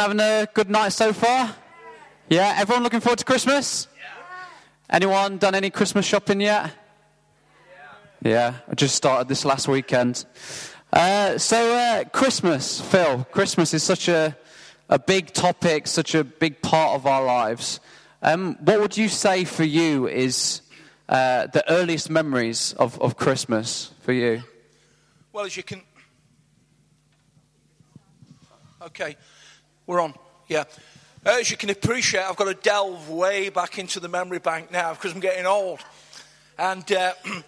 Having a good night so far? Yeah, everyone looking forward to Christmas? Anyone done any Christmas shopping yet? Yeah, I just started this last weekend. Uh, so, uh, Christmas, Phil, Christmas is such a, a big topic, such a big part of our lives. Um, what would you say for you is uh, the earliest memories of, of Christmas for you? Well, as you can. Okay, we're on. Yeah. As you can appreciate, I've got to delve way back into the memory bank now because I'm getting old. And, uh,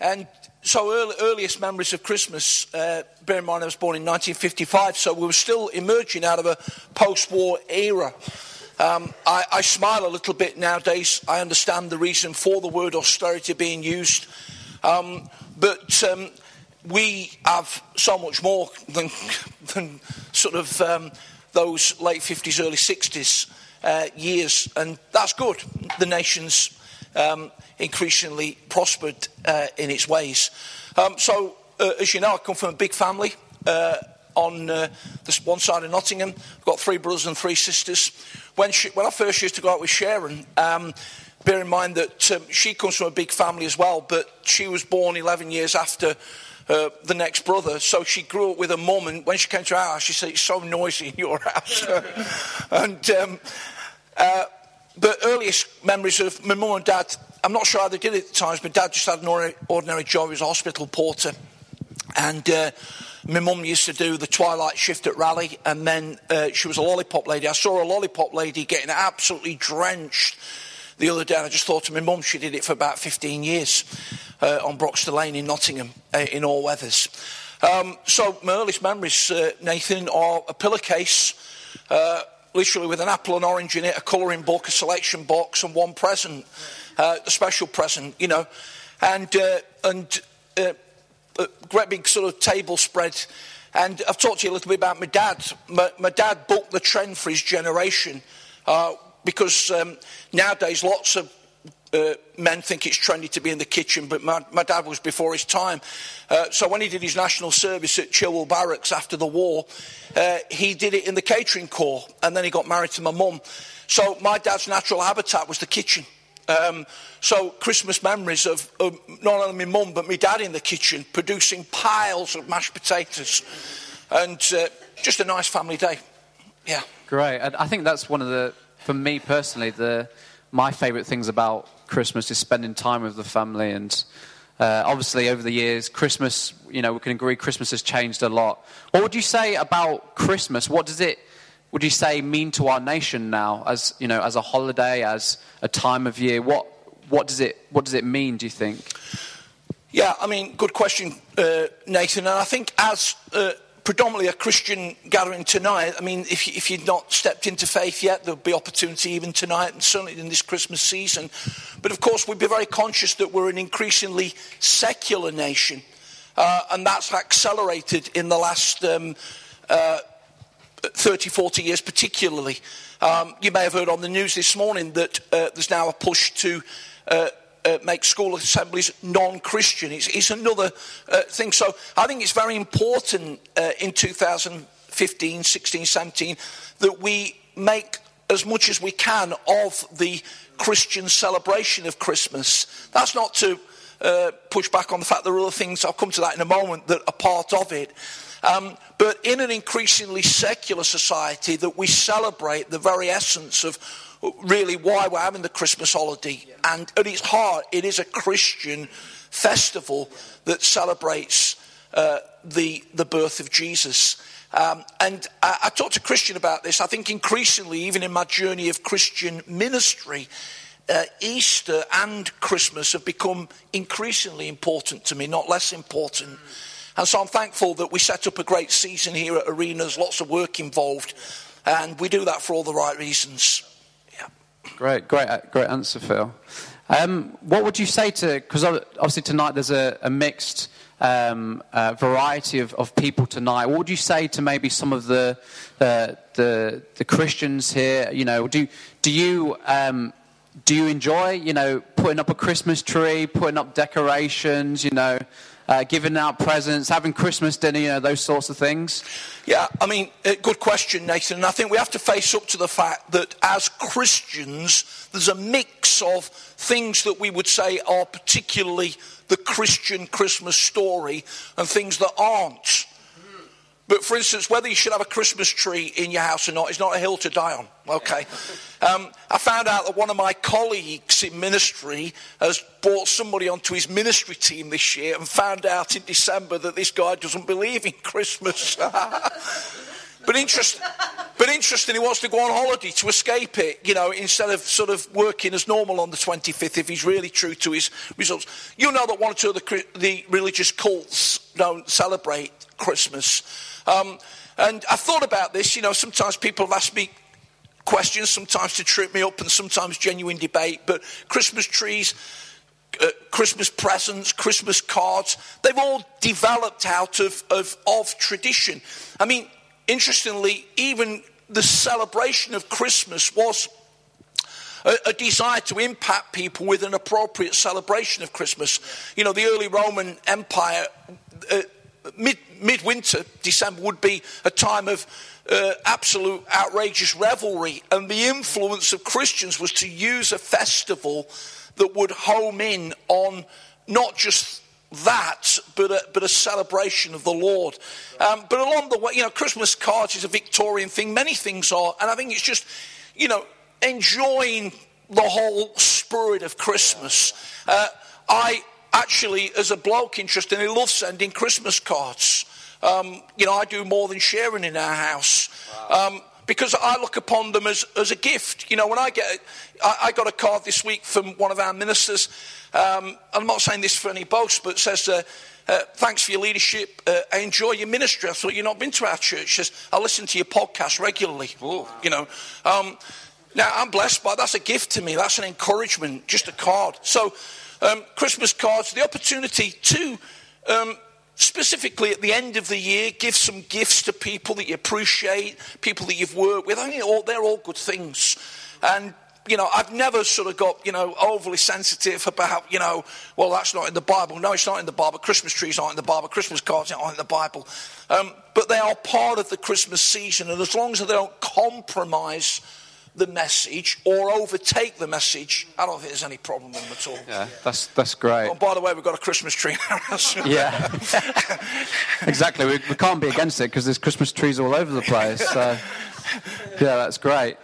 and so, early, earliest memories of Christmas, uh, bear in mind I was born in 1955, so we were still emerging out of a post war era. Um, I, I, smile a little bit nowadays. I understand the reason for the word austerity being used. Um, but um, we have so much more than, than sort of um, those late 50s, early 60s uh, years, and that's good. The nation's um, increasingly prospered uh, in its ways. Um, so, uh, as you know, I come from a big family. Uh, on uh, this one side of Nottingham, I've got three brothers and three sisters. When, she, when I first used to go out with Sharon, um, bear in mind that um, she comes from a big family as well, but she was born 11 years after uh, the next brother. So she grew up with a mum, and when she came to our house, she said, It's so noisy in your house. and, um, uh, but earliest memories of my mum and dad, I'm not sure how they did it at times. but dad just had an ordinary, job, was a hospital porter. And uh, my mum used to do the twilight shift at Raleigh, and then uh, she was a lollipop lady. I saw a lollipop lady getting absolutely drenched the other day, I just thought to my mum, she did it for about 15 years uh, on Broxtowe Lane in Nottingham uh, in all weathers. Um, so my earliest memories, uh, Nathan, are a pillowcase, uh, literally with an apple and orange in it, a colouring book, a selection box, and one present, uh, a special present, you know, and uh, and a great big sort of table spread. And I've talked to you a little bit about my dad. My, my dad booked the trend for his generation because um, nowadays lots of uh, men think it's trendy to be in the kitchen, but my, my dad was before his time. Uh, so when he did his national service at Chilwell Barracks after the war, uh, he did it in the catering corps, and then he got married to my mum. So my dad's natural habitat was the kitchen. Um, so Christmas memories of, of, not only my mum but my dad in the kitchen producing piles of mashed potatoes, and uh, just a nice family day. Yeah. Great. I think that's one of the, for me personally, the my favourite things about Christmas is spending time with the family. And uh, obviously, over the years, Christmas, you know, we can agree Christmas has changed a lot. What would you say about Christmas? What does it, would you say, mean to our nation now as, you know, as a holiday, as a time of year? What, what, does, it, what does it mean, do you think? Yeah, I mean, good question, uh, Nathan. And I think as uh, predominantly a Christian gathering tonight. I mean, if, if you've not stepped into faith yet, there'll be opportunity even tonight and certainly in this Christmas season. But of course, we'd be very conscious that we're an increasingly secular nation. Uh, and that's accelerated in the last um, uh, 30, 40 years, particularly. Um, you may have heard on the news this morning that uh, there's now a push to uh, make school assemblies non-Christian. It's, it's another uh, thing. So I think it's very important uh, in 2015, 16, 17 that we make as much as we can of the Christian celebration of Christmas. That's not to uh, push back on the fact there are other things, I'll come to that in a moment, that are part of it. Um, but in an increasingly secular society, that we celebrate the very essence of really why we're having the Christmas holiday. And at its heart, it is a Christian festival that celebrates uh, the, the birth of Jesus. Um, and I, I talked to Christian about this. I think increasingly, even in my journey of Christian ministry, uh, Easter and Christmas have become increasingly important to me, not less important. And so I'm thankful that we set up a great season here at Arenas, lots of work involved, and we do that for all the right reasons. Great, great, uh, great answer, Phil. Um, what would you say to, because obviously tonight there's a, a mixed um, uh, variety of, of, people tonight. What would you say to maybe some of the the, the, Christians here? You know, do do you um, do you enjoy you know putting up a Christmas tree, putting up decorations? You know, uh, giving out presents, having Christmas dinner, you know, those sorts of things? Yeah, I mean, uh, good question, Nathan. And I think we have to face up to the fact that as Christians, there's a mix of things that we would say are particularly the Christian Christmas story and things that aren't. But for instance, whether you should have a Christmas tree in your house or not is not a hill to die on. Okay. Um, I found out that one of my colleagues in ministry has brought somebody onto his ministry team this year and found out in December that this guy doesn't believe in Christmas. but, interest, but interesting, he wants to go on holiday to escape it, you know, instead of sort of working as normal on the 25th if he's really true to his results. You know that one or two of the, the religious cults don't celebrate Christmas. Um, and I thought about this, you know, sometimes people have asked me questions, sometimes to trip me up and sometimes genuine debate, but Christmas trees, uh, Christmas presents, Christmas cards, they've all developed out of, of, of tradition. I mean, interestingly, even the celebration of Christmas was a, desire to impact people with an appropriate celebration of Christmas. You know, the early Roman Empire. Uh, mid, midwinter, December, would be a time of uh, absolute outrageous revelry. And the influence of Christians was to use a festival that would home in on not just that, but a, but a celebration of the Lord. Um, but along the way, you know, Christmas cards is a Victorian thing. Many things are. And I think it's just, you know, enjoying the whole spirit of Christmas. Uh, I actually, as a bloke, interestingly, love sending Christmas cards. Um, you know, I do more than Sharon in our house. Wow. Um, because I look upon them as, as a gift. You know, when I get, I, I got a card this week from one of our ministers. Um, I'm not saying this for any boast, but it says, uh, uh, thanks for your leadership. Uh, I enjoy your ministry. I thought you've not been to our church. Says, I listen to your podcast regularly. Ooh, you know, um, now I'm blessed by that's a gift to me. That's an encouragement, just a card. So um, Christmas cards, the opportunity to um, specifically at the end of the year give some gifts to people that you appreciate, people that you've worked with. I mean, all, they're all good things. And you know, I've never sort of got, you know, overly sensitive about, you know, well, that's not in the Bible. No, it's not in the Bible. Christmas trees aren't in the Bible. Christmas cards aren't in the Bible. Um, but they are part of the Christmas season. And as long as they don't compromise the message or overtake the message, I don't think there's any problem with them at all. Yeah, that's, that's great. Oh, by the way, we've got a Christmas tree now. yeah, exactly. We, we, can't be against it because there's Christmas trees all over the place. So, yeah, that's great.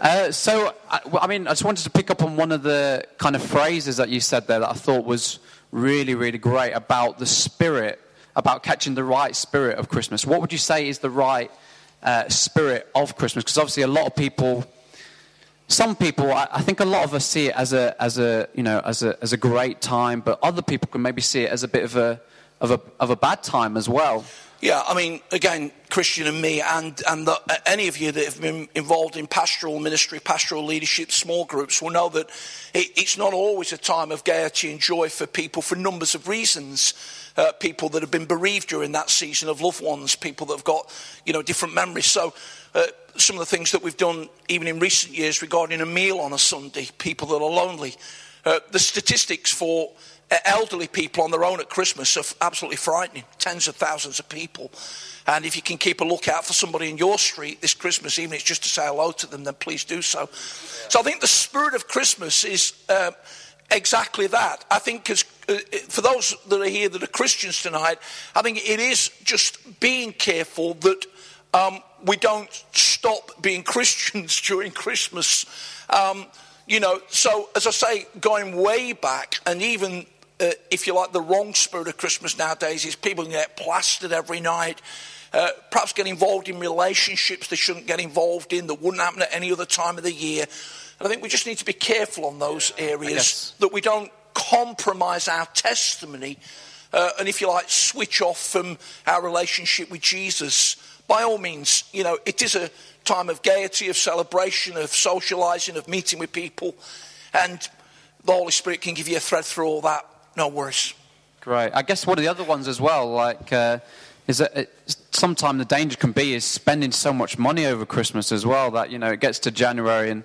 Uh, so, I, I mean, I just wanted to pick up on one of the kind of phrases that you said there that I thought was really, really great about the spirit, about catching the right spirit of Christmas. What would you say is the right uh, spirit of Christmas? Because obviously, a lot of people some people, I, I, think a lot of us see it as a, as a, you know, as a, as a great time, but other people can maybe see it as a bit of a, of a, of a bad time as well. Yeah, I mean, again, Christian and me, and, and the, any of you that have been involved in pastoral ministry, pastoral leadership, small groups will know that it, it's not always a time of gaiety and joy for people for numbers of reasons. Uh, people that have been bereaved during that season of loved ones, people that have got, you know, different memories. So, uh, some of the things that we've done even in recent years regarding a meal on a Sunday, people that are lonely. Uh, the statistics for elderly people on their own at Christmas are absolutely frightening. Tens of thousands of people. And if you can keep a lookout for somebody in your street this Christmas, even it's just to say hello to them, then please do so. So I think the spirit of Christmas is uh, exactly that. I think as, uh, for those that are here that are Christians tonight, I think it is just being careful that um, we don't stop being Christians during Christmas. Um, you know, so as I say, going way back, and even uh, if you like, the wrong spirit of Christmas nowadays is people get plastered every night. Uh, perhaps get involved in relationships they shouldn't get involved in that wouldn't happen at any other time of the year. And I think we just need to be careful on those areas that we don't compromise our testimony uh, and, if you like, switch off from our relationship with Jesus by all means, you know, it is a time of gaiety, of celebration, of socializing, of meeting with people. And the Holy Spirit can give you a thread through all that. No worse. Great. I guess one of the other ones as well, like, uh, is that sometimes the danger can be is spending so much money over Christmas as well that, you know, it gets to January and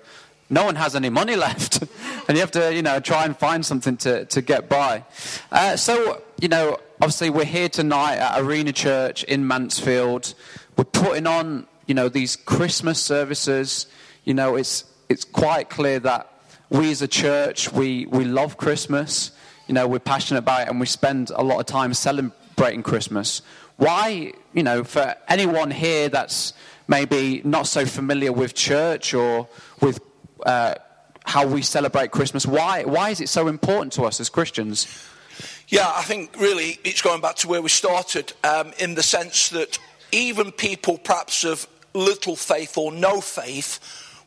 no one has any money left. and you have to, you know, try and find something to, to get by. Uh, so, you know, obviously we're here tonight at Arena Church in Mansfield. We're putting on, you know, these Christmas services. You know, it's it's quite clear that we as a church we we love Christmas. You know, we're passionate about it, and we spend a lot of time celebrating Christmas. Why, you know, for anyone here that's maybe not so familiar with church or with uh, how we celebrate Christmas, why why is it so important to us as Christians? Yeah, I think really it's going back to where we started um, in the sense that even people perhaps of little faith or no faith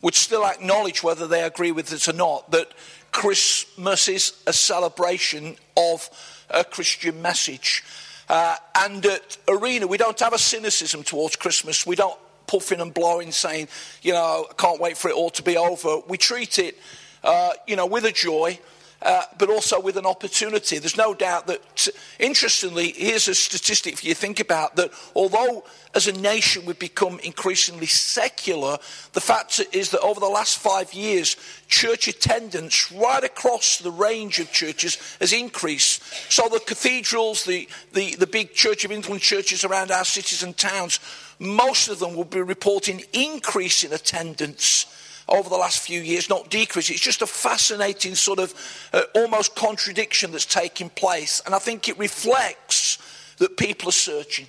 would still acknowledge whether they agree with it or not that Christmas is a celebration of a Christian message. Uh, and at Arena, we don't have a cynicism towards Christmas. We don't puffing and blowing saying, you know, I can't wait for it all to be over. We treat it, uh, you know, with a joy uh, but also with an opportunity. There's no doubt that, interestingly, here's a statistic for you to think about that although as a nation we've become increasingly secular, the fact is that over the last five years, church attendance right across the range of churches has increased. So the cathedrals, the, the, the big Church of England churches around our cities and towns, most of them will be reporting increase in attendance over the last few years, not decrease. It's just a fascinating sort of uh, almost contradiction that's taking place. And I think it reflects that people are searching.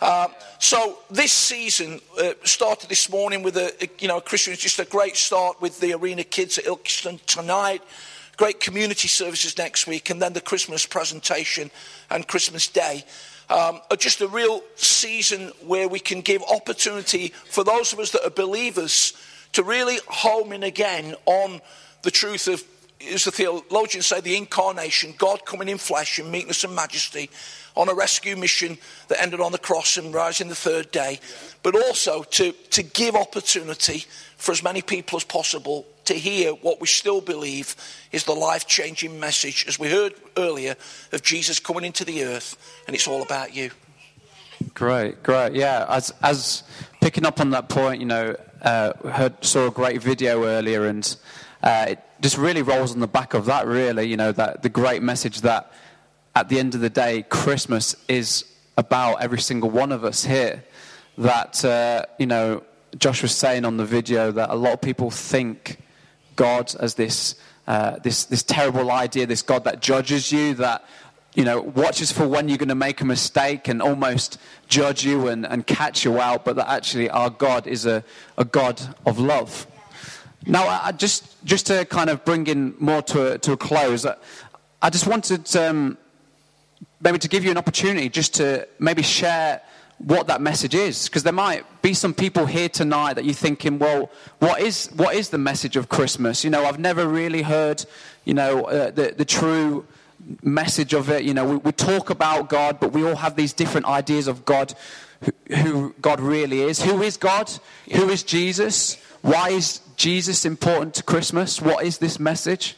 Uh, so this season uh, started this morning with a, a, you know, Christian, just a great start with the Arena Kids at Ilkeston tonight. Great community services next week, and then the Christmas presentation and Christmas Day. Um, just a real season where we can give opportunity for those of us that are believers to really home in again on the truth of, as the theologians say, the incarnation, God coming in flesh in meekness and majesty on a rescue mission that ended on the cross and rising the third day, but also to, to give opportunity for as many people as possible to hear what we still believe is the life changing message, as we heard earlier, of Jesus coming into the earth, and it's all about you. Great, great. Yeah, as, as picking up on that point, you know, uh, heard, saw a great video earlier, and uh, it just really rolls on the back of that. Really, you know, that the great message that at the end of the day, Christmas is about every single one of us here. That uh, you know, Josh was saying on the video that a lot of people think God as this. Uh, this, this terrible idea, this God that judges you, that you know, watches for when you're going to make a mistake and almost judge you and, and catch you out, but that actually our God is a, a God of love. Now, I, just, just to kind of bring in more to a, to a close, I, I just wanted um, maybe to give you an opportunity just to maybe share what that message is because there might be some people here tonight that you're thinking well what is what is the message of christmas you know i've never really heard you know uh, the, the true message of it. You know, we, we talk about God, but we all have these different ideas of God, who, who God really is. Who is God? Who is Jesus? Why is Jesus important to Christmas? What is this message?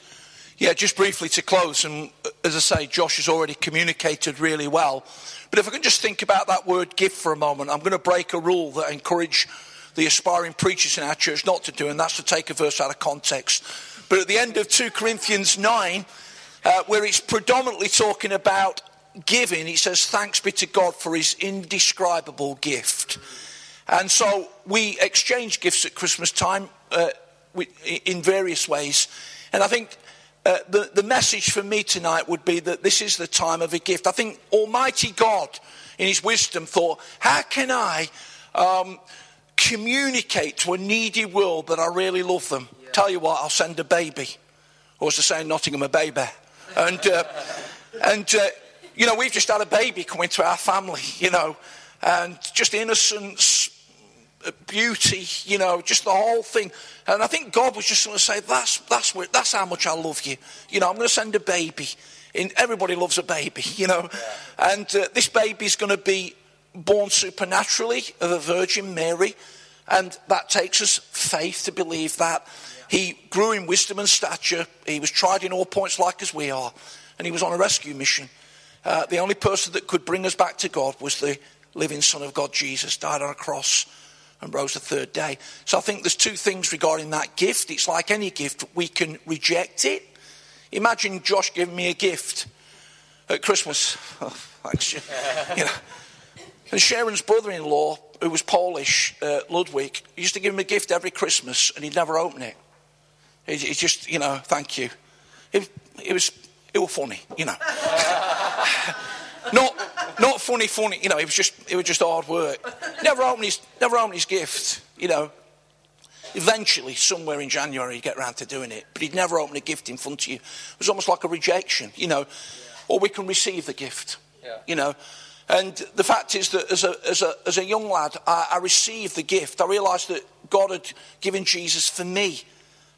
Yeah, just briefly to close, and uh, as I say, Josh has already communicated really well. But if I can just think about that word gift for a moment, I'm going to break a rule that I encourage the aspiring preachers in our church not to do, and that's to take a verse out of context. But at the end of 2 Corinthians 9, uh, where it's predominantly talking about giving. He says, Thanks be to God for his indescribable gift. And so we exchange gifts at Christmas time uh, in various ways. And I think uh, the, the message for me tonight would be that this is the time of a gift. I think Almighty God, in his wisdom, thought, How can I um, communicate to a needy world that I really love them? Yeah. Tell you what, I'll send a baby. Or as they say in Nottingham, a baby. And, uh, and uh, you know, we've just had a baby come into our family, you know, and just innocence, uh, beauty, you know, just the whole thing. And I think God was just going to say, that's, that's, where, that's how much I love you. You know, I'm going to send a baby. In, everybody loves a baby, you know. And uh, this baby is going to be born supernaturally of a Virgin Mary. And that takes us faith to believe that. He grew in wisdom and stature. He was tried in all points like as we are. And he was on a rescue mission. Uh, the only person that could bring us back to God was the living Son of God, Jesus, died on a cross and rose the third day. So I think there's two things regarding that gift. It's like any gift, we can reject it. Imagine Josh giving me a gift at Christmas. Thanks. you know. And Sharon's brother-in-law, who was Polish, uh, Ludwig, he used to give him a gift every Christmas, and he'd never open it. He, he just, you know, thank you. It, it was, it was funny, you know. not, not funny, funny. You know, it was just, it was just hard work. Never opened his, never opened his gift. You know, Eventually, somewhere in January, he'd get around to doing it. But he'd never open a gift in front of you. It was almost like a rejection, you know. Yeah. Or we can receive the gift, yeah. you know. And the fact is that as a, as a, as a young lad, I, I received the gift. I realised that God had given Jesus for me.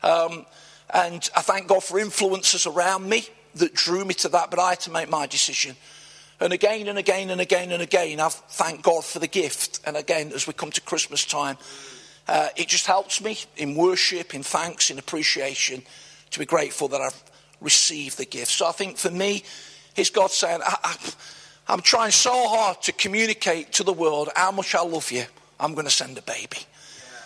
Um, and I thank God for influences around me that drew me to that, but I had to make my decision. And again and again and again and again, I've thanked God for the gift. And again, as we come to Christmas time, uh, it just helps me in worship, in thanks, in appreciation to be grateful that I've received the gift. So I think for me, it's God saying, I, am trying so hard to communicate to the world how much I love you. I'm going to send a baby.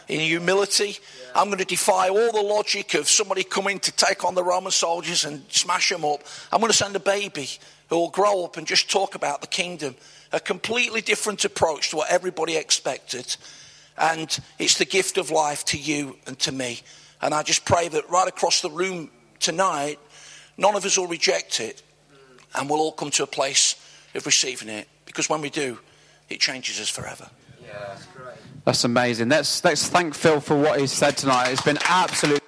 In humility, I'm going to defy all the logic of somebody coming to take on the Roman soldiers and smash them up. I'm going to send a baby who will grow up and just talk about the kingdom. A completely different approach to what everybody expected. And it's the gift of life to you and to me. And I just pray that right across the room tonight, none of us will reject it. And we'll all come to a place of receiving it. Because when we do, it changes us forever. Yeah, that's great. That's amazing. Let's, let's thank Phil for what he said tonight. It's been absolutely.